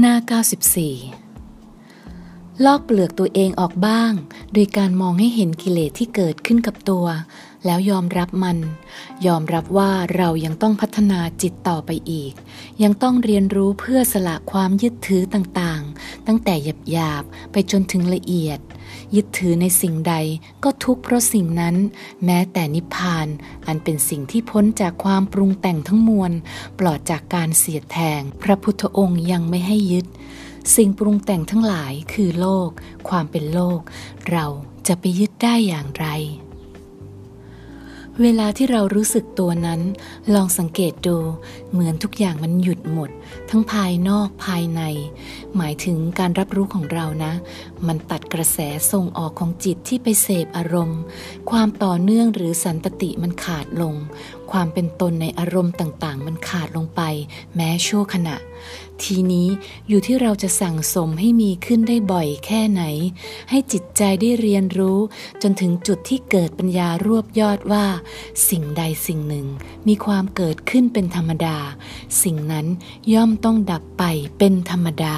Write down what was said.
หน้า 94 ลอกเปลือกตัวเองออกบ้าง โดยการมองให้เห็นกิเลสที่เกิดขึ้นกับตัว แล้วยอมรับมัน ยอมรับว่าเรายังต้องพัฒนาจิตต่อไปอีก ยังต้องเรียนรู้เพื่อสละความยึดถือต่างๆ ตั้งแต่หยาบๆ ไปจนถึงละเอียด ยึดถือในสิ่งใดก็ทุกข์เพราะสิ่งนั้น แม้แต่นิพพาน อันเป็นสิ่งที่พ้นจากความปรุงแต่งทั้งมวล ปลอดจากการเสียดแทง พระพุทธองค์ยังไม่ให้ยึด สิ่งปรุงแต่งทั้งหลายคือโลก ความเป็นโลก เราจะไปยึดได้อย่างไร เวลาที่เรารู้สึกตัวนั้น ลองสังเกตดู เหมือนทุกอย่างมันหยุดหมด ทั้งภายนอกภายใน หมายถึงการรับรู้ของเรานะ มันตัดกระแสส่งออกของจิตที่ไปเสพอารมณ์ ความต่อเนื่องหรือสันตติมันขาดลง ความเป็นตนในอารมณ์ต่างๆ มันขาดลงไป แม้ชั่วขณะ ทีนี้อยู่ที่เราจะสั่งสมให้มีขึ้นได้บ่อยแค่ไหน ให้จิตใจได้เรียนรู้ จนถึงจุดที่เกิดปัญญารวบยอดว่า สิ่งใดสิ่งหนึ่ง มีความเกิดขึ้นเป็นธรรมดา สิ่งนั้นย่อมต้องดับไปเป็นธรรมดา